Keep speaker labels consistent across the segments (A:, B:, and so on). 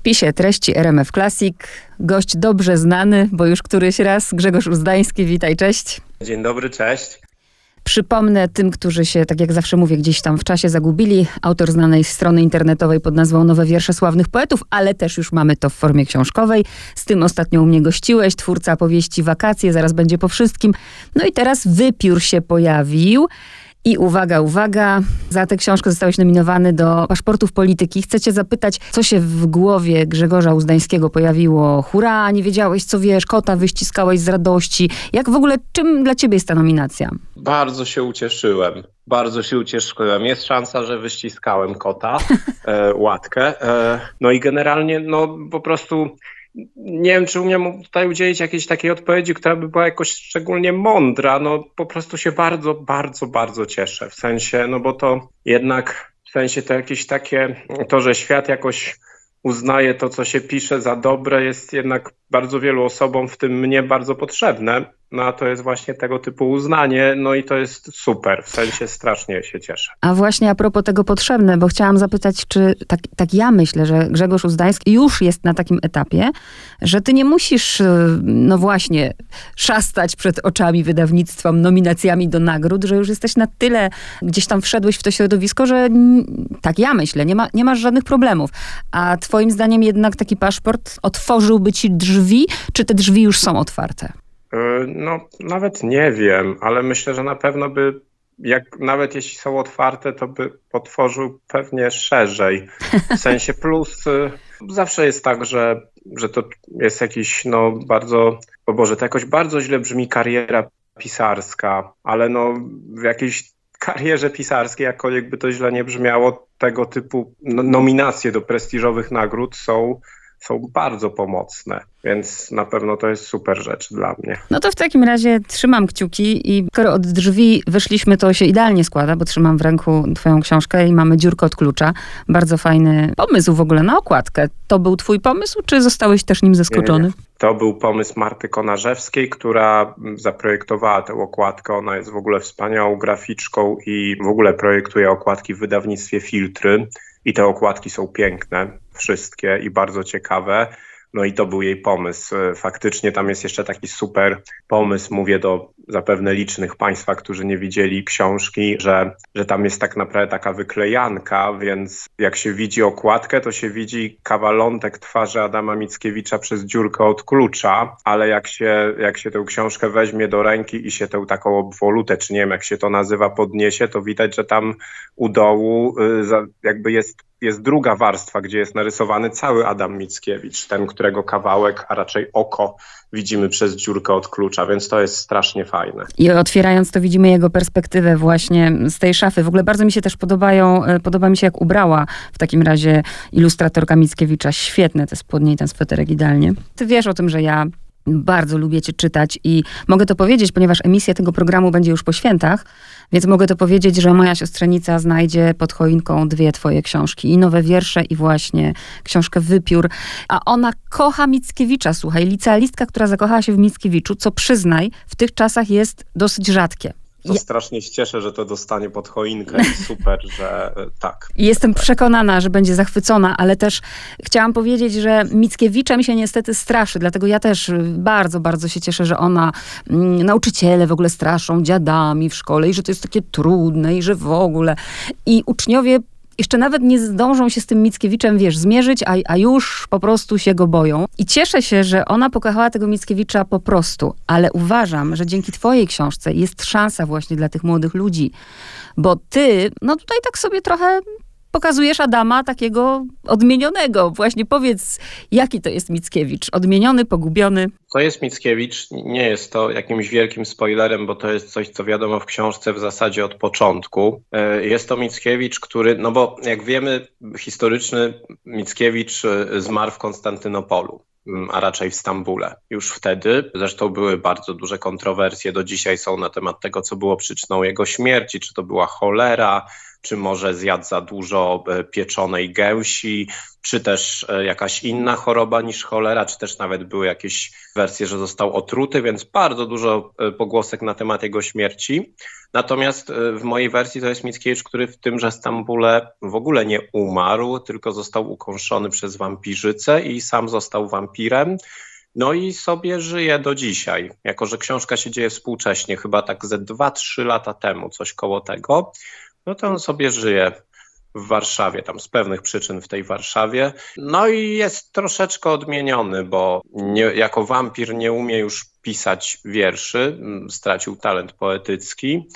A: spisie treści RMF Classic gość dobrze znany, bo już któryś raz, Grzegorz Uzdański, witaj, cześć.
B: Dzień dobry, cześć.
A: Przypomnę tym, którzy się, tak jak zawsze mówię, gdzieś tam w czasie zagubili, autor znanej strony internetowej pod nazwą Nowe Wiersze Sławnych Poetów, ale też już mamy to w formie książkowej. Z tym ostatnio u mnie gościłeś, twórca powieści Wakacje, zaraz będzie po wszystkim. No i teraz Wypiór się pojawił. I uwaga, uwaga, za tę książkę zostałeś nominowany do paszportów polityki. Chcę cię zapytać, co się w głowie Grzegorza Uzdańskiego pojawiło? Hurra, nie wiedziałeś, co wiesz, kota wyściskałeś z radości. Jak w ogóle, czym dla ciebie jest ta nominacja?
B: Bardzo się ucieszyłem. Bardzo się ucieszyłem. Jest szansa, że wyściskałem kota, e, łatkę. E, no i generalnie, no po prostu nie wiem, czy umiem tutaj udzielić jakiejś takiej odpowiedzi, która by była jakoś szczególnie mądra. No po prostu się bardzo, bardzo, bardzo cieszę. W sensie, no bo to jednak w sensie to jakieś takie, to, że świat jakoś uznaje to, co się pisze za dobre, jest jednak bardzo wielu osobom, w tym mnie, bardzo potrzebne. No a to jest właśnie tego typu uznanie, no i to jest super, w sensie strasznie się cieszę.
A: A właśnie a propos tego potrzebne, bo chciałam zapytać, czy tak, tak ja myślę, że Grzegorz Uzdański już jest na takim etapie, że ty nie musisz, no właśnie, szastać przed oczami wydawnictwa nominacjami do nagród, że już jesteś na tyle, gdzieś tam wszedłeś w to środowisko, że tak ja myślę, nie, ma, nie masz żadnych problemów. A twoim zdaniem jednak taki paszport otworzyłby ci drzwi, czy te drzwi już są otwarte?
B: E, no, nawet nie wiem, ale myślę, że na pewno by, jak nawet jeśli są otwarte, to by otworzył pewnie szerzej. W sensie plus y, zawsze jest tak, że, że to jest jakiś, no bardzo, o Boże, to jakoś bardzo źle brzmi kariera pisarska, ale no w jakiejś karierze pisarskiej, jakkolwiek by to źle nie brzmiało, tego typu no, nominacje do prestiżowych nagród są są bardzo pomocne, więc na pewno to jest super rzecz dla mnie.
A: No to w takim razie trzymam kciuki i skoro od drzwi wyszliśmy, to się idealnie składa, bo trzymam w ręku twoją książkę i mamy dziurkę od klucza. Bardzo fajny pomysł w ogóle na okładkę. To był twój pomysł, czy zostałeś też nim zaskoczony? Nie, nie.
B: To był pomysł Marty Konarzewskiej, która zaprojektowała tę okładkę. Ona jest w ogóle wspaniałą graficzką i w ogóle projektuje okładki w wydawnictwie Filtry. I te okładki są piękne, wszystkie i bardzo ciekawe. No i to był jej pomysł. Faktycznie tam jest jeszcze taki super pomysł, mówię do zapewne licznych Państwa, którzy nie widzieli książki, że, że tam jest tak naprawdę taka wyklejanka, więc jak się widzi okładkę, to się widzi kawalątek twarzy Adama Mickiewicza przez dziurkę od klucza, ale jak się, jak się tę książkę weźmie do ręki i się tę taką obwolutę, czy nie wiem jak się to nazywa, podniesie, to widać, że tam u dołu y, jakby jest jest druga warstwa, gdzie jest narysowany cały Adam Mickiewicz, ten, którego kawałek, a raczej oko widzimy przez dziurkę od klucza, więc to jest strasznie fajne.
A: I otwierając to widzimy jego perspektywę właśnie z tej szafy. W ogóle bardzo mi się też podobają, e, podoba mi się jak ubrała w takim razie ilustratorka Mickiewicza. Świetne te spodnie i ten sweterek idealnie. Ty wiesz o tym, że ja bardzo lubię cię czytać i mogę to powiedzieć, ponieważ emisja tego programu będzie już po świętach, więc mogę to powiedzieć, że moja siostrzenica znajdzie pod choinką dwie twoje książki. I nowe wiersze, i właśnie książkę Wypiór. A ona kocha Mickiewicza, słuchaj. Licealistka, która zakochała się w Mickiewiczu, co przyznaj, w tych czasach jest dosyć rzadkie.
B: To ja... strasznie się cieszę, że to dostanie pod choinkę i super, że e, tak.
A: Jestem tak. przekonana, że będzie zachwycona, ale też chciałam powiedzieć, że Mickiewiczem się niestety straszy, dlatego ja też bardzo, bardzo się cieszę, że ona, mm, nauczyciele w ogóle straszą dziadami w szkole i że to jest takie trudne i że w ogóle. I uczniowie jeszcze nawet nie zdążą się z tym Mickiewiczem, wiesz, zmierzyć, a, a już po prostu się go boją. I cieszę się, że ona pokochała tego Mickiewicza po prostu, ale uważam, że dzięki twojej książce jest szansa właśnie dla tych młodych ludzi, bo ty, no tutaj tak sobie trochę pokazujesz Adama takiego odmienionego. Właśnie powiedz, jaki to jest Mickiewicz? Odmieniony, pogubiony?
B: To jest Mickiewicz. Nie jest to jakimś wielkim spoilerem, bo to jest coś, co wiadomo w książce w zasadzie od początku. E, jest to Mickiewicz, który, no bo jak wiemy, historyczny Mickiewicz e, zmarł w Konstantynopolu a raczej w Stambule. Już wtedy, zresztą były bardzo duże kontrowersje, do dzisiaj są na temat tego, co było przyczyną jego śmierci, czy to była cholera, czy może zjadł za dużo e, pieczonej gęsi, czy też e, jakaś inna choroba niż cholera, czy też nawet były jakieś wersje, że został otruty, więc bardzo dużo e, pogłosek na temat jego śmierci. Natomiast w mojej wersji to jest Mickiewicz, który w tymże Stambule w ogóle nie umarł, tylko został ukąszony przez wampirzycę i sam został wampirem. No i sobie żyje do dzisiaj. Jako, że książka się dzieje współcześnie, chyba tak ze 2-3 lata temu, coś koło tego, no to on sobie żyje w Warszawie, tam z pewnych przyczyn w tej Warszawie. No i jest troszeczkę odmieniony, bo nie, jako wampir nie umie już pisać wierszy, stracił talent poetycki.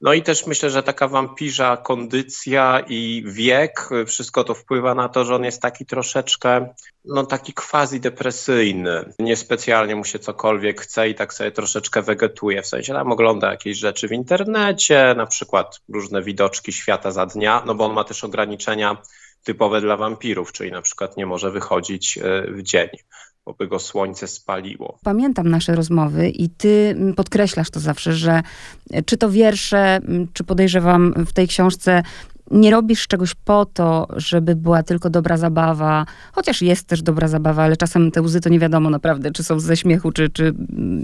B: No i też myślę, że taka wampirza kondycja i wiek, wszystko to wpływa na to, że on jest taki troszeczkę, no taki quasi depresyjny. Niespecjalnie mu się cokolwiek chce i tak sobie troszeczkę wegetuje, w sensie tam ogląda jakieś rzeczy w internecie, na przykład różne widoczki świata za dnia, no bo on ma też ograniczenia typowe dla wampirów, czyli na przykład nie może wychodzić e, w dzień bo by go słońce spaliło.
A: Pamiętam nasze rozmowy i ty mm, podkreślasz to zawsze, że e, czy to wiersze, mm, czy podejrzewam w tej książce nie robisz czegoś po to, żeby była tylko dobra zabawa, chociaż jest też dobra zabawa, ale czasem te łzy to nie wiadomo naprawdę, czy są ze śmiechu, czy, czy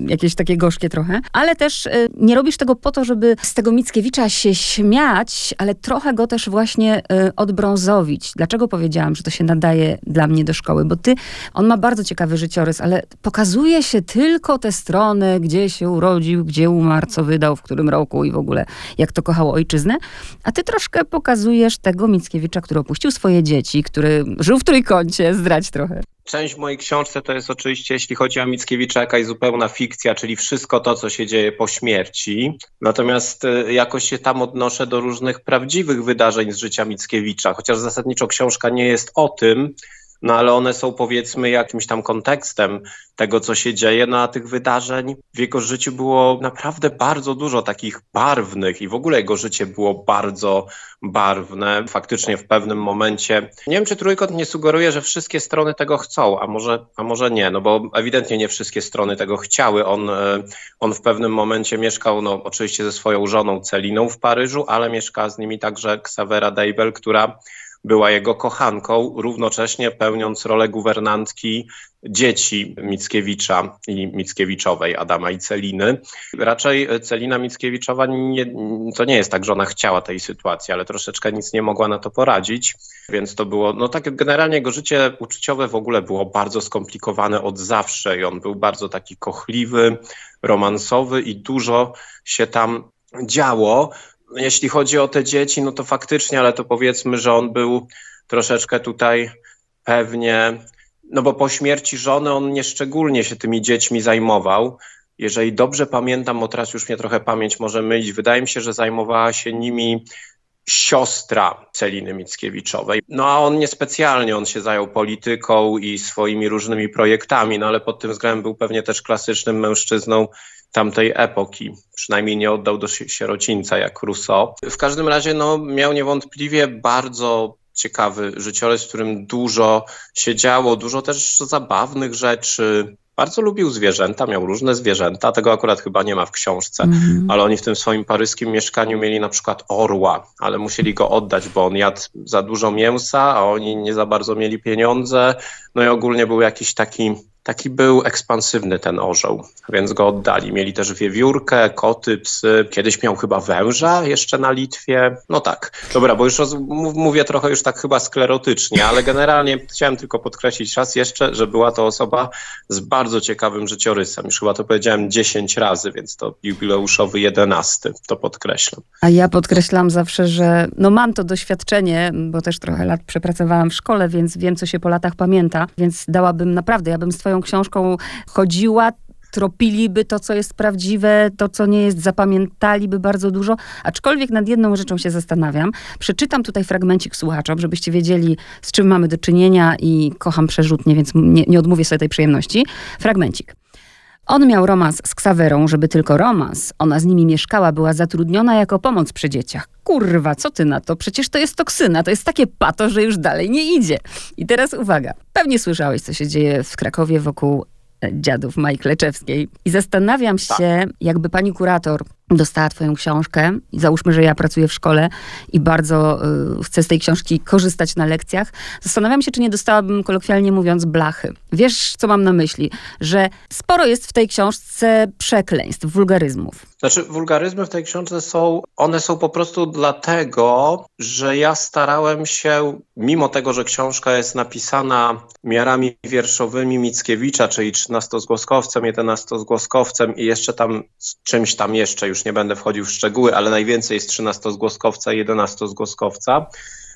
A: jakieś takie gorzkie trochę. Ale też y, nie robisz tego po to, żeby z tego Mickiewicza się śmiać, ale trochę go też właśnie y, odbrązowić. Dlaczego powiedziałam, że to się nadaje dla mnie do szkoły? Bo ty, on ma bardzo ciekawy życiorys, ale pokazuje się tylko tę stronę, gdzie się urodził, gdzie umarł, co wydał, w którym roku i w ogóle jak to kochał ojczyznę. A ty troszkę pokazujesz pokazujesz tego Mickiewicza, który opuścił swoje dzieci, który żył w trójkącie, zdrać trochę.
B: Część w mojej książce to jest oczywiście, jeśli chodzi o Mickiewicza, jakaś zupełna fikcja, czyli wszystko to, co się dzieje po śmierci. Natomiast y, jakoś się tam odnoszę do różnych prawdziwych wydarzeń z życia Mickiewicza, chociaż zasadniczo książka nie jest o tym, no ale one są powiedzmy jakimś tam kontekstem tego, co się dzieje, no a tych wydarzeń w jego życiu było naprawdę bardzo dużo takich barwnych i w ogóle jego życie było bardzo barwne. Faktycznie w pewnym momencie, nie wiem czy Trójkąt nie sugeruje, że wszystkie strony tego chcą, a może, a może nie, no bo ewidentnie nie wszystkie strony tego chciały. On, e, on w pewnym momencie mieszkał, no oczywiście ze swoją żoną Celiną w Paryżu, ale mieszka z nimi także Xavera Deibel, która była jego kochanką, równocześnie pełniąc rolę guwernantki dzieci Mickiewicza i Mickiewiczowej, Adama i Celiny. Raczej Celina Mickiewiczowa nie, to nie jest tak, że ona chciała tej sytuacji, ale troszeczkę nic nie mogła na to poradzić, więc to było, no tak generalnie jego życie uczuciowe w ogóle było bardzo skomplikowane od zawsze i on był bardzo taki kochliwy, romansowy i dużo się tam działo jeśli chodzi o te dzieci, no to faktycznie, ale to powiedzmy, że on był troszeczkę tutaj pewnie, no bo po śmierci żony on nieszczególnie się tymi dziećmi zajmował. Jeżeli dobrze pamiętam, bo teraz już mnie trochę pamięć może mylić, wydaje mi się, że zajmowała się nimi siostra Celiny Mickiewiczowej. No a on niespecjalnie, on się zajął polityką i swoimi różnymi projektami, no ale pod tym względem był pewnie też klasycznym mężczyzną tamtej epoki. Przynajmniej nie oddał do sierocińca jak Rousseau. W każdym razie no, miał niewątpliwie bardzo ciekawy życiorys, w którym dużo się działo, dużo też zabawnych rzeczy. Bardzo lubił zwierzęta, miał różne zwierzęta, tego akurat chyba nie ma w książce, mm. ale oni w tym swoim paryskim mieszkaniu mieli na przykład orła, ale musieli go oddać, bo on jadł za dużo mięsa, a oni nie za bardzo mieli pieniądze. No i ogólnie był jakiś taki taki był ekspansywny ten orzeł, więc go oddali. Mieli też wiewiórkę, koty, psy. Kiedyś miał chyba węża jeszcze na Litwie. No tak. Dobra, bo już mówię trochę już tak chyba sklerotycznie, ale generalnie chciałem tylko podkreślić raz jeszcze, że była to osoba z bardzo ciekawym życiorysem. Już chyba to powiedziałem 10 razy, więc to jubileuszowy 11, to podkreślam.
A: A ja podkreślam zawsze, że no mam to doświadczenie, bo też trochę lat przepracowałam w szkole, więc wiem, co się po latach pamięta, więc dałabym naprawdę, ja bym z twoją książką chodziła, tropiliby to, co jest prawdziwe, to, co nie jest, zapamiętaliby bardzo dużo. Aczkolwiek nad jedną rzeczą się zastanawiam. Przeczytam tutaj fragmencik słuchaczom, żebyście wiedzieli, z czym mamy do czynienia i kocham przerzutnie, więc nie, nie odmówię sobie tej przyjemności. Fragmencik. On miał romans z Ksawerą, żeby tylko romans. Ona z nimi mieszkała, była zatrudniona jako pomoc przy dzieciach. Kurwa, co ty na to? Przecież to jest toksyna, to jest takie pato, że już dalej nie idzie. I teraz uwaga. Pewnie słyszałeś, co się dzieje w Krakowie wokół e, dziadów Majk Leczewskiej. I zastanawiam tak. się, jakby pani kurator dostała twoją książkę załóżmy, że ja pracuję w szkole i bardzo y, chcę z tej książki korzystać na lekcjach, zastanawiam się, czy nie dostałabym, kolokwialnie mówiąc, blachy. Wiesz, co mam na myśli? Że sporo jest w tej książce przekleństw, wulgaryzmów.
B: Znaczy, wulgaryzmy w tej książce są, one są po prostu dlatego, że ja starałem się, mimo tego, że książka jest napisana miarami wierszowymi Mickiewicza, czyli 13-zgłoskowcem, 11-zgłoskowcem i jeszcze tam czymś tam jeszcze, już nie będę wchodził w szczegóły, ale najwięcej jest 13-zgłoskowca i 11-zgłoskowca,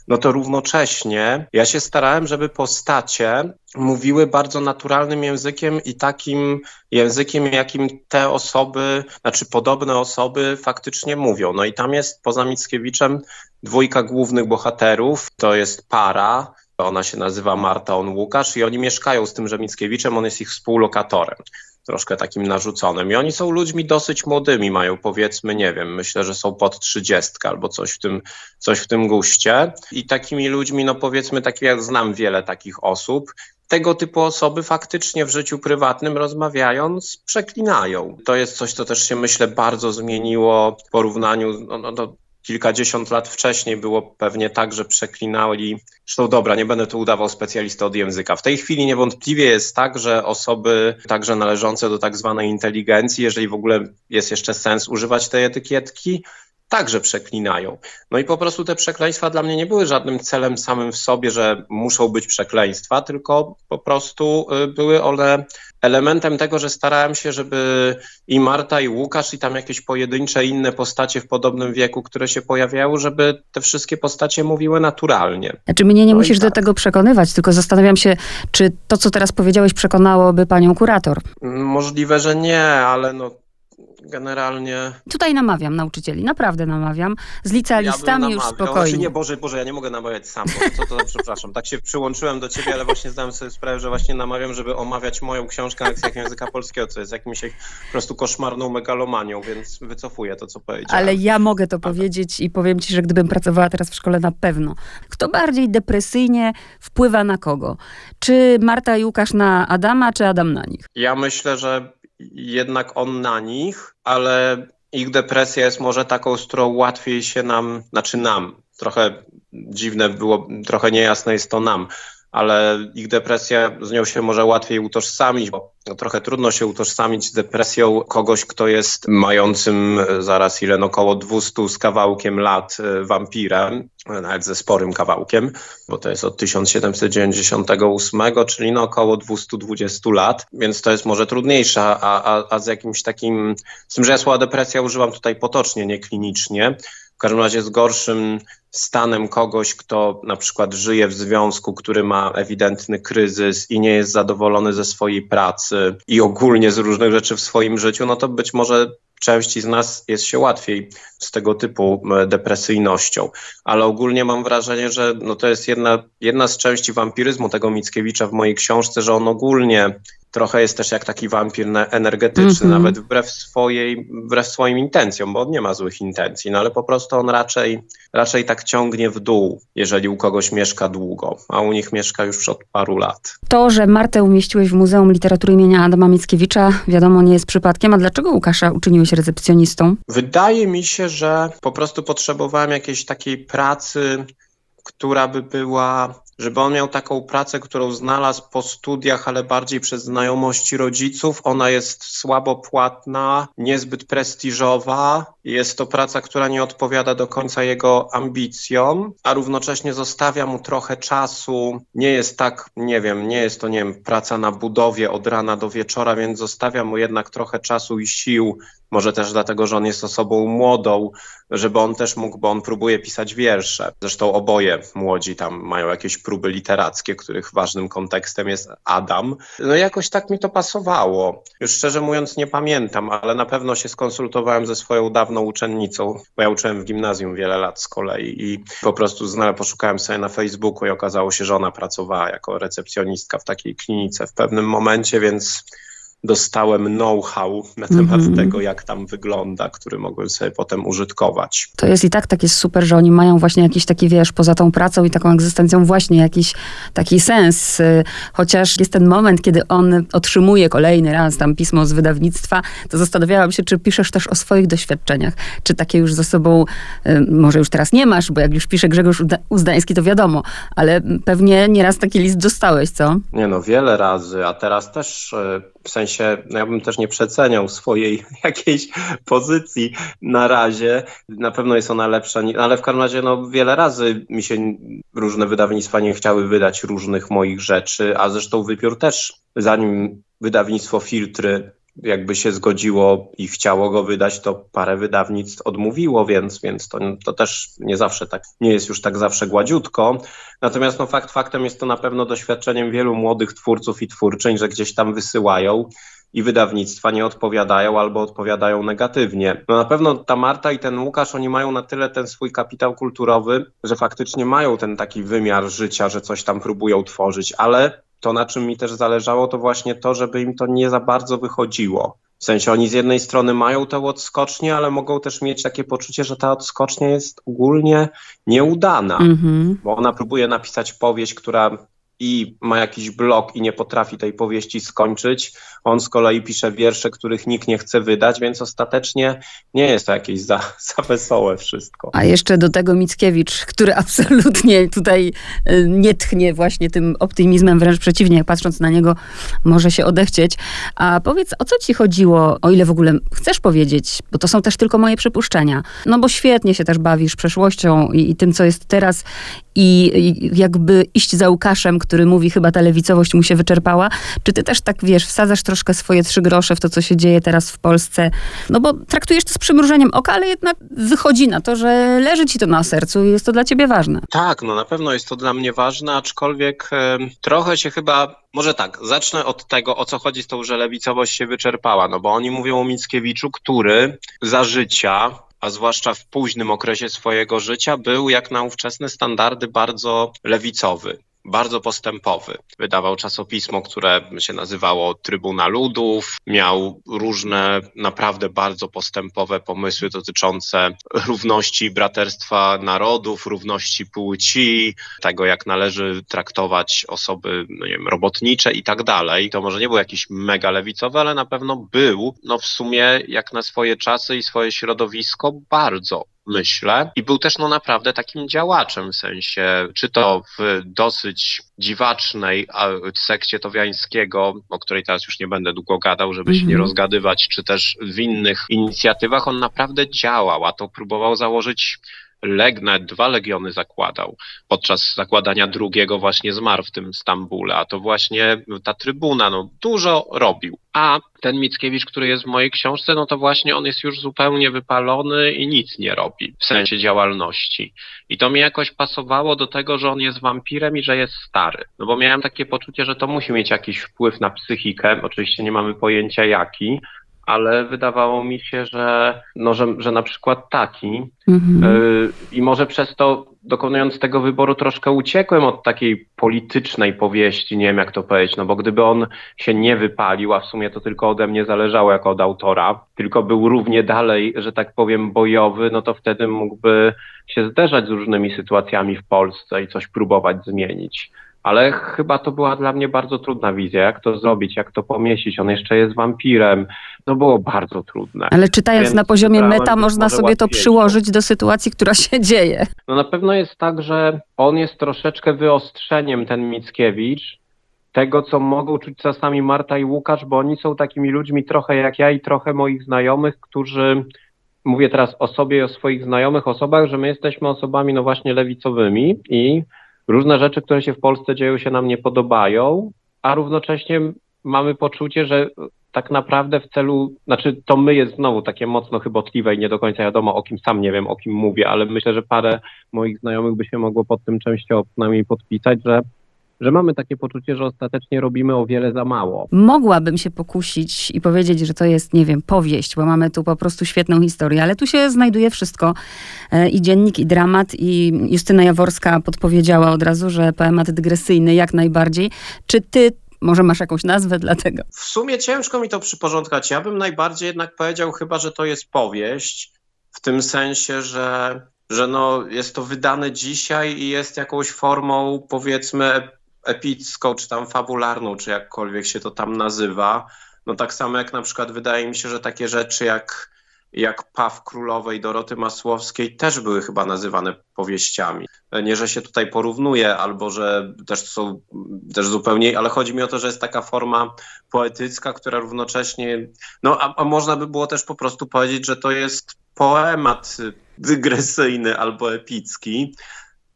B: no to równocześnie ja się starałem, żeby postacie mówiły bardzo naturalnym językiem i takim językiem, jakim te osoby, znaczy podobne osoby faktycznie mówią. No i tam jest poza Mickiewiczem dwójka głównych bohaterów, to jest para, ona się nazywa Marta, on Łukasz i oni mieszkają z tym, że Mickiewiczem, on jest ich współlokatorem troszkę takim narzuconym. I oni są ludźmi dosyć młodymi, mają powiedzmy, nie wiem, myślę, że są pod trzydziestkę albo coś w tym, coś w tym guście. I takimi ludźmi, no powiedzmy, tak jak znam wiele takich osób, tego typu osoby faktycznie w życiu prywatnym rozmawiając przeklinają. To jest coś, co też się myślę bardzo zmieniło w porównaniu no, no, do kilkadziesiąt lat wcześniej było pewnie tak, że przeklinali. Zresztą dobra, nie będę tu udawał specjalisty od języka. W tej chwili niewątpliwie jest tak, że osoby także należące do tak zwanej inteligencji, jeżeli w ogóle jest jeszcze sens używać tej etykietki, także przeklinają. No i po prostu te przekleństwa dla mnie nie były żadnym celem samym w sobie, że muszą być przekleństwa, tylko po prostu y, były one elementem tego, że starałem się, żeby i Marta, i Łukasz, i tam jakieś pojedyncze inne postacie w podobnym wieku, które się pojawiały, żeby te wszystkie postacie mówiły naturalnie.
A: Znaczy mnie nie no musisz tak. do tego przekonywać, tylko zastanawiam się, czy to, co teraz powiedziałeś, przekonałoby panią kurator.
B: Możliwe, że nie, ale no generalnie...
A: Tutaj namawiam nauczycieli, naprawdę namawiam. Z licealistami ja już spokojnie. Znaczy
B: nie, Boże, Boże, ja nie mogę namawiać sam, co to, przepraszam. Tak się przyłączyłem do ciebie, ale właśnie zdałem sobie sprawę, że właśnie namawiam, żeby omawiać moją książkę na lekcjach języka polskiego, co jest jakimś po prostu koszmarną megalomanią, więc wycofuję to, co powiedziałem.
A: Ale ja mogę to powiedzieć i powiem ci, że gdybym pracowała teraz w szkole, na pewno. Kto bardziej depresyjnie wpływa na kogo? Czy Marta i Łukasz na Adama, czy Adam na nich?
B: Ja myślę, że jednak on na nich, ale ich depresja jest może taką, z którą łatwiej się nam, znaczy nam, trochę dziwne było, trochę niejasne jest to nam, ale ich depresja, z nią się może łatwiej utożsamić, bo no, trochę trudno się utożsamić z depresją kogoś, kto jest mającym zaraz ile, no około 200 z kawałkiem lat e, wampirem, nawet ze sporym kawałkiem, bo to jest od 1798, czyli no około 220 lat, więc to jest może trudniejsze, a, a, a z jakimś takim, z tym, że ja słowa depresja używam tutaj potocznie, nie klinicznie, w każdym razie z gorszym stanem kogoś, kto na przykład żyje w związku, który ma ewidentny kryzys i nie jest zadowolony ze swojej pracy i ogólnie z różnych rzeczy w swoim życiu, no to być może części z nas jest się łatwiej z tego typu depresyjnością. Ale ogólnie mam wrażenie, że no to jest jedna, jedna z części wampiryzmu tego Mickiewicza w mojej książce, że on ogólnie trochę jest też jak taki wampir energetyczny, mm -hmm. nawet wbrew, swojej, wbrew swoim intencjom, bo on nie ma złych intencji, no ale po prostu on raczej, raczej tak ciągnie w dół, jeżeli u kogoś mieszka długo, a u nich mieszka już od paru lat.
A: To, że Martę umieściłeś w Muzeum Literatury imienia Adama Mickiewicza, wiadomo, nie jest przypadkiem. A dlaczego Łukasza uczyniłeś recepcjonistą?
B: Wydaje mi się, że po prostu potrzebowałem jakiejś takiej pracy, która by była żeby on miał taką pracę, którą znalazł po studiach, ale bardziej przez znajomości rodziców. Ona jest słabo płatna, niezbyt prestiżowa. Jest to praca, która nie odpowiada do końca jego ambicjom, a równocześnie zostawia mu trochę czasu. Nie jest tak, nie wiem, nie jest to, nie wiem, praca na budowie od rana do wieczora, więc zostawia mu jednak trochę czasu i sił może też dlatego, że on jest osobą młodą, żeby on też mógł, bo on próbuje pisać wiersze. Zresztą oboje młodzi tam mają jakieś próby literackie, których ważnym kontekstem jest Adam. No jakoś tak mi to pasowało. Już szczerze mówiąc nie pamiętam, ale na pewno się skonsultowałem ze swoją dawną uczennicą, bo ja uczyłem w gimnazjum wiele lat z kolei i po prostu znale, poszukałem sobie na Facebooku i okazało się, że ona pracowała jako recepcjonistka w takiej klinice w pewnym momencie, więc dostałem know-how na temat mm -hmm. tego, jak tam wygląda, który mogłem sobie potem użytkować.
A: To jest i tak takie super, że oni mają właśnie jakiś taki, wiesz, poza tą pracą i taką egzystencją właśnie jakiś taki sens. Y, chociaż jest ten moment, kiedy on otrzymuje kolejny raz tam pismo z wydawnictwa, to zastanawiałam się, czy piszesz też o swoich doświadczeniach. Czy takie już za sobą, y, może już teraz nie masz, bo jak już pisze Grzegorz Uzdański, to wiadomo, ale pewnie nieraz taki list dostałeś, co?
B: Nie no, wiele razy, a teraz też y, w sensie, no ja bym też nie przeceniał swojej jakiejś pozycji na razie. Na pewno jest ona lepsza, ale w każdym razie no, wiele razy mi się różne wydawnictwa nie chciały wydać różnych moich rzeczy, a zresztą wypiór też, zanim wydawnictwo Filtry jakby się zgodziło i chciało go wydać, to parę wydawnictw odmówiło, więc, więc to, to też nie zawsze tak, nie jest już tak zawsze gładziutko. Natomiast no, fakt faktem jest to na pewno doświadczeniem wielu młodych twórców i twórczyń, że gdzieś tam wysyłają i wydawnictwa nie odpowiadają albo odpowiadają negatywnie. No na pewno ta Marta i ten Łukasz, oni mają na tyle ten swój kapitał kulturowy, że faktycznie mają ten taki wymiar życia, że coś tam próbują tworzyć, ale to, na czym mi też zależało, to właśnie to, żeby im to nie za bardzo wychodziło. W sensie oni z jednej strony mają tę odskocznię, ale mogą też mieć takie poczucie, że ta odskocznia jest ogólnie nieudana, mm -hmm. bo ona próbuje napisać powieść, która i ma jakiś blok i nie potrafi tej powieści skończyć. On z kolei pisze wiersze, których nikt nie chce wydać, więc ostatecznie nie jest to jakieś za, za wesołe wszystko.
A: A jeszcze do tego Mickiewicz, który absolutnie tutaj y, nie tchnie właśnie tym optymizmem, wręcz przeciwnie, patrząc na niego może się odechcieć. A powiedz, o co ci chodziło, o ile w ogóle chcesz powiedzieć, bo to są też tylko moje przypuszczenia. No bo świetnie się też bawisz przeszłością i, i tym, co jest teraz i, jakby iść za Łukaszem, który mówi, chyba ta lewicowość mu się wyczerpała. Czy ty też tak, wiesz, wsadzasz troszkę swoje trzy grosze w to, co się dzieje teraz w Polsce? No bo traktujesz to z przymrużeniem oka, ale jednak wychodzi na to, że leży ci to na sercu i jest to dla ciebie ważne.
B: Tak, no na pewno jest to dla mnie ważne, aczkolwiek e, trochę się chyba może tak, zacznę od tego, o co chodzi z tą, że lewicowość się wyczerpała, no bo oni mówią o Mickiewiczu, który za życia a zwłaszcza w późnym okresie swojego życia, był jak na ówczesne standardy bardzo lewicowy bardzo postępowy. Wydawał czasopismo, które się nazywało Trybuna Ludów, miał różne naprawdę bardzo postępowe pomysły dotyczące równości braterstwa narodów, równości płci, tego jak należy traktować osoby no nie wiem, robotnicze i tak dalej. To może nie był jakiś mega lewicowy, ale na pewno był, no w sumie jak na swoje czasy i swoje środowisko bardzo myślę. I był też no naprawdę takim działaczem, w sensie, czy to w dosyć dziwacznej sekcie Towiańskiego, o której teraz już nie będę długo gadał, żeby mm -hmm. się nie mhm. rozgadywać, czy też w innych inicjatywach, on naprawdę działał, a to próbował założyć Legnat dwa legiony zakładał. Podczas zakładania drugiego właśnie zmarł w tym Stambule, a to właśnie ta trybuna no, dużo robił. A ten Mickiewicz, który jest w mojej książce, no to właśnie on jest już zupełnie wypalony i nic nie robi w sensie działalności. I to mi jakoś pasowało do tego, że on jest wampirem i że jest stary. No bo miałem takie poczucie, że to musi mieć jakiś wpływ na psychikę. Oczywiście nie mamy pojęcia jaki, ale wydawało mi się, że, no, że, że na przykład taki. Mhm. Y, I może przez to, dokonując tego wyboru, troszkę uciekłem od takiej politycznej powieści, nie wiem jak to powiedzieć, no bo gdyby on się nie wypalił, a w sumie to tylko ode mnie zależało jako od autora, tylko był równie dalej, że tak powiem, bojowy, no to wtedy mógłby się zderzać z różnymi sytuacjami w Polsce i coś próbować zmienić ale chyba to była dla mnie bardzo trudna wizja, jak to zrobić, jak to pomieścić. On jeszcze jest wampirem. No było bardzo trudne.
A: Ale czytając Więc na poziomie meta, można sobie to przyłożyć do sytuacji, która się dzieje.
B: No na pewno jest tak, że on jest troszeczkę wyostrzeniem, ten Mickiewicz, tego, co mogą czuć czasami Marta i Łukasz, bo oni są takimi ludźmi trochę jak ja i trochę moich znajomych, którzy mówię teraz o sobie i o swoich znajomych osobach, że my jesteśmy osobami no właśnie lewicowymi i różne rzeczy, które się w Polsce dzieją, się nam nie podobają, a równocześnie mamy poczucie, że tak naprawdę w celu, znaczy to my jest znowu takie mocno chybotliwe i nie do końca wiadomo o kim sam nie wiem, o kim mówię, ale myślę, że parę moich znajomych by się mogło pod tym częściowo przynajmniej podpisać, że że mamy takie poczucie, że ostatecznie robimy o wiele za mało.
A: Mogłabym się pokusić i powiedzieć, że to jest, nie wiem, powieść, bo mamy tu po prostu świetną historię, ale tu się znajduje wszystko. E, I dziennik, i dramat, i Justyna Jaworska podpowiedziała od razu, że poemat dygresyjny jak najbardziej. Czy ty Może masz jakąś nazwę dla tego?
B: W sumie ciężko mi to przyporządkać. Ja bym najbardziej jednak powiedział chyba, że to jest powieść, w tym sensie, że, że no jest to wydane dzisiaj i jest jakąś formą powiedzmy epicką, czy tam fabularną, czy jakkolwiek się to tam nazywa. No tak samo jak na przykład wydaje mi się, że takie rzeczy jak, jak Paw Królowej Doroty Masłowskiej też były chyba nazywane powieściami. Nie, że się tutaj porównuje, albo że też są też zupełnie, ale chodzi mi o to, że jest taka forma poetycka, która równocześnie, no a, a można by było też po prostu powiedzieć, że to jest poemat dygresyjny albo epicki,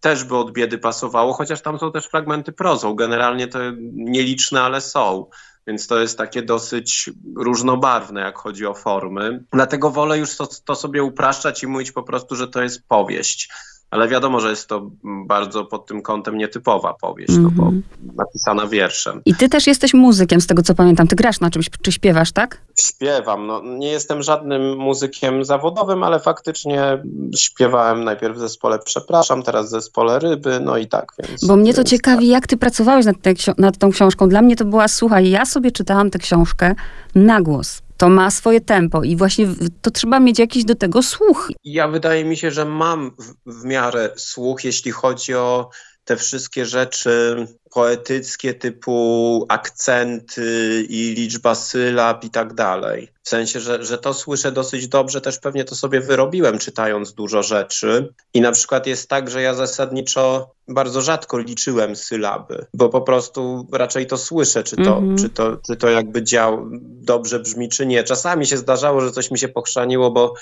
B: też by od biedy pasowało, chociaż tam są też fragmenty prozą. Generalnie to nieliczne, ale są. Więc to jest takie dosyć różnobarwne, jak chodzi o formy. Dlatego wolę już to, to sobie upraszczać i mówić po prostu, że to jest powieść ale wiadomo, że jest to bardzo pod tym kątem nietypowa powieść, mm -hmm. no bo mhm. napisana wierszem.
A: I ty też jesteś muzykiem, z tego co pamiętam. Ty grasz na czymś, czy śpiewasz, tak?
B: Śpiewam. No, nie jestem żadnym muzykiem zawodowym, ale faktycznie śpiewałem najpierw w zespole Przepraszam, teraz w zespole Ryby, no i tak. Więc,
A: bo mnie to ciekawi, tak. jak ty pracowałeś nad, nad tą książką. Dla mnie to była, słuchaj, ja sobie czytałam tę książkę na głos to ma swoje tempo i właśnie to trzeba mieć jakiś do tego słuch.
B: Ja wydaje mi się, że mam w, w miarę słuch, jeśli chodzi o te wszystkie rzeczy poetyckie typu akcenty i liczba sylab i tak dalej. W sensie, że, że to słyszę dosyć dobrze, też pewnie to sobie wyrobiłem czytając dużo rzeczy. I na przykład jest tak, że ja zasadniczo bardzo rzadko liczyłem sylaby, bo po prostu raczej to słyszę, czy to, mm -hmm. czy to, czy to jakby dział dobrze brzmi, czy nie. Czasami się zdarzało, że coś mi się pochrzaniło, bo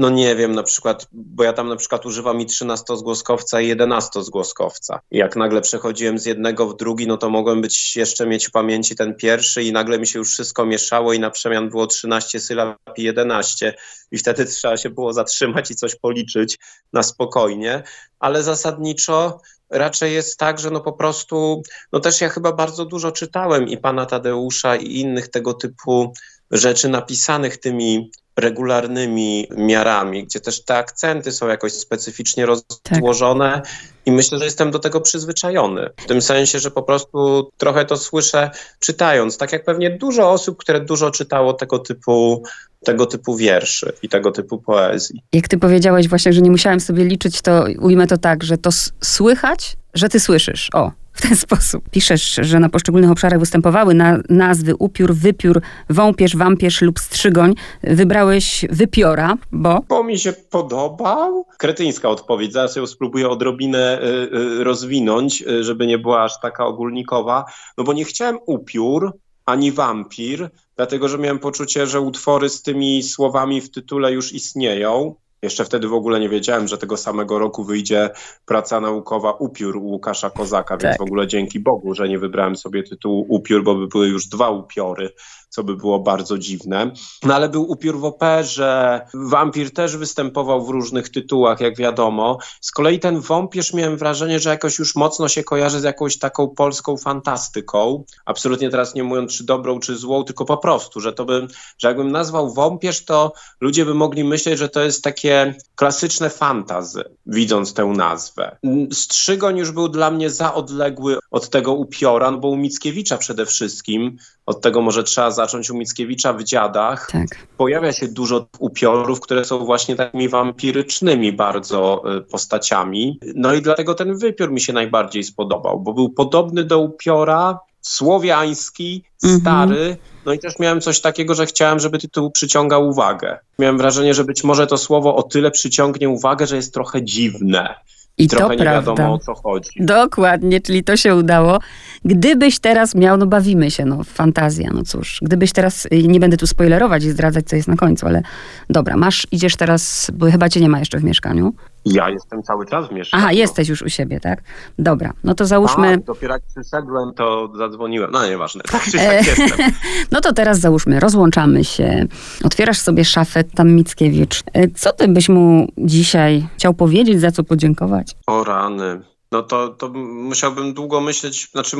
B: no nie wiem, na przykład, bo ja tam na przykład używam i 13-zgłoskowca i 11-zgłoskowca. I jak nagle przechodziłem z jednego w drugi, no to mogłem być jeszcze mieć w pamięci ten pierwszy i nagle mi się już wszystko mieszało i na przemian było 13 sylab i 11 i wtedy trzeba się było zatrzymać i coś policzyć na spokojnie, ale zasadniczo raczej jest tak, że no po prostu, no też ja chyba bardzo dużo czytałem i pana Tadeusza i innych tego typu rzeczy napisanych tymi regularnymi miarami, gdzie też te akcenty są jakoś specyficznie rozłożone tak. i myślę, że jestem do tego przyzwyczajony. W tym sensie, że po prostu trochę to słyszę czytając, tak jak pewnie dużo osób, które dużo czytało tego typu tego typu wierszy i tego typu poezji.
A: Jak ty powiedziałeś właśnie, że nie musiałem sobie liczyć, to ujmę to tak, że to słychać, że ty słyszysz. O, w ten sposób. Piszesz, że na poszczególnych obszarach występowały na, nazwy upiór, wypiór, wąpierz, wampierz lub strzygoń. Wybrałeś wypiora, bo...
B: Bo mi się podobał. Kretyńska odpowiedź. Zaraz ją spróbuję odrobinę y, y, rozwinąć, y, żeby nie była aż taka ogólnikowa. No bo nie chciałem upiór, ani wampir, dlatego że miałem poczucie, że utwory z tymi słowami w tytule już istnieją. Jeszcze wtedy w ogóle nie wiedziałem, że tego samego roku wyjdzie praca naukowa Upiór Łukasza Kozaka, tak. więc w ogóle dzięki Bogu, że nie wybrałem sobie tytułu Upiór, bo by były już dwa upiory co by było bardzo dziwne. No ale był upiór w operze, wampir też występował w różnych tytułach, jak wiadomo. Z kolei ten wąpierz miałem wrażenie, że jakoś już mocno się kojarzy z jakąś taką polską fantastyką. Absolutnie teraz nie mówiąc, czy dobrą, czy złą, tylko po prostu, że to by, że jakbym nazwał wąpierz, to ludzie by mogli myśleć, że to jest takie klasyczne fantazy, widząc tę nazwę. Strzygoń już był dla mnie za odległy od tego upiora, no bo u Mickiewicza przede wszystkim od tego może trzeba zacząć u Mickiewicza w Dziadach. Tak. Pojawia się dużo upiorów, które są właśnie takimi wampirycznymi bardzo y, postaciami. No i dlatego ten wypiór mi się najbardziej spodobał, bo był podobny do upiora, słowiański, mhm. stary. No i też miałem coś takiego, że chciałem, żeby tytuł przyciągał uwagę. Miałem wrażenie, że być może to słowo o tyle przyciągnie uwagę, że jest trochę dziwne. I Trochę to nie prawda. wiadomo o co chodzi.
A: Dokładnie, czyli to się udało. Gdybyś teraz miał, no bawimy się, no fantazja, no cóż. Gdybyś teraz, y, nie będę tu spoilerować i zdradzać, co jest na końcu, ale dobra, masz, idziesz teraz, bo chyba cię nie ma jeszcze w mieszkaniu.
B: Ja jestem cały czas w mieszkaniu.
A: Aha, jesteś już u siebie, tak? Dobra, no to załóżmy...
B: Tak, dopiero jak przyszedłem, to zadzwoniłem. No nieważne, tak czy tak jestem.
A: no to teraz załóżmy, rozłączamy się, otwierasz sobie szafę, tam Mickiewicz. E, co ty byś mu dzisiaj chciał powiedzieć, za co podziękować?
B: O rany. No to, to musiałbym długo myśleć, znaczy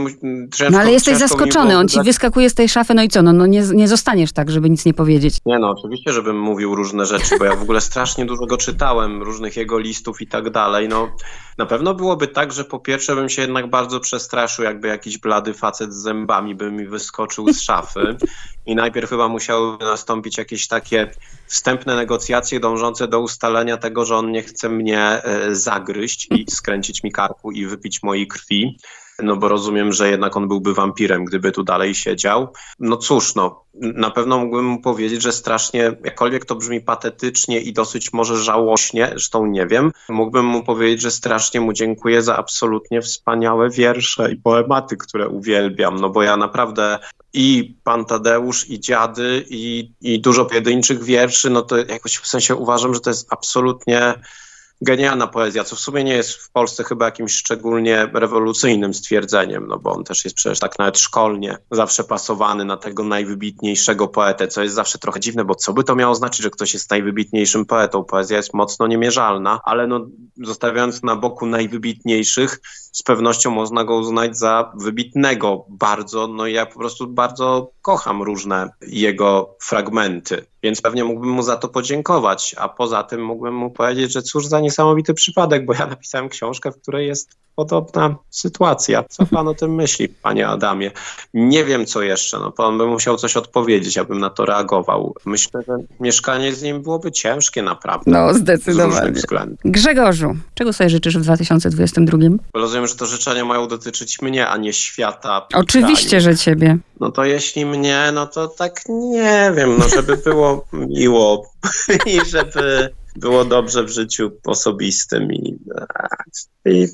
B: ciężko,
A: No ale jesteś zaskoczony, on ci wyskakuje z tej szafy, no i co, no, no nie, nie zostaniesz tak, żeby nic nie powiedzieć.
B: Nie no, oczywiście, żebym mówił różne rzeczy, bo ja w ogóle strasznie dużo go czytałem, różnych jego listów i tak dalej. No, na pewno byłoby tak, że po pierwsze bym się jednak bardzo przestraszył, jakby jakiś blady facet z zębami by mi wyskoczył z szafy i najpierw chyba musiały nastąpić jakieś takie wstępne negocjacje dążące do ustalenia tego, że on nie chce mnie e, zagryźć i skręcić mi i wypić mojej krwi. No bo rozumiem, że jednak on byłby wampirem, gdyby tu dalej siedział. No cóż, no, na pewno mógłbym mu powiedzieć, że strasznie, jakkolwiek to brzmi patetycznie i dosyć może żałośnie, zresztą nie wiem, mógłbym mu powiedzieć, że strasznie mu dziękuję za absolutnie wspaniałe wiersze i poematy, które uwielbiam, no bo ja naprawdę i Pan Tadeusz, i Dziady, i, i dużo pojedynczych wierszy, no to jakoś w sensie uważam, że to jest absolutnie genialna poezja, co w sumie nie jest w Polsce chyba jakimś szczególnie rewolucyjnym stwierdzeniem, no bo on też jest przecież tak nawet szkolnie zawsze pasowany na tego najwybitniejszego poetę, co jest zawsze trochę dziwne, bo co by to miało znaczyć, że ktoś jest najwybitniejszym poetą? Poezja jest mocno niemierzalna, ale no zostawiając na boku najwybitniejszych, z pewnością można go uznać za wybitnego bardzo, no i ja po prostu bardzo kocham różne jego fragmenty, więc pewnie mógłbym mu za to podziękować, a poza tym mógłbym mu powiedzieć, że cóż za niesamowity przypadek, bo ja napisałem książkę, w której jest podobna sytuacja. Co pan o tym myśli, panie Adamie? Nie wiem co jeszcze, no pan by musiał coś odpowiedzieć, abym na to reagował. Myślę, że mieszkanie z nim byłoby ciężkie naprawdę.
A: No, zdecydowanie. Grzegorzu, czego sobie życzysz w 2022?
B: Rozumiem, że to życzenia mają dotyczyć mnie, a nie świata.
A: Oczywiście,
B: kraju.
A: że ciebie.
B: No to jeśli mnie, no to tak nie wiem, no żeby było miło i żeby było dobrze w życiu osobistym i, i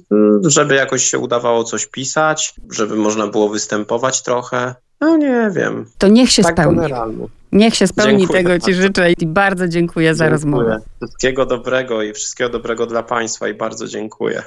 B: żeby jakoś się udawało coś pisać, żeby można było występować trochę. No nie wiem.
A: To niech się
B: tak
A: spełni.
B: generalnie.
A: Niech się spełni,
B: Dziękuję
A: tego ci życzę i bardzo dziękuję za
B: Dziękuję.
A: rozmowę.
B: Wszystkiego dobrego i wszystkiego dobrego dla Państwa i bardzo dziękuję.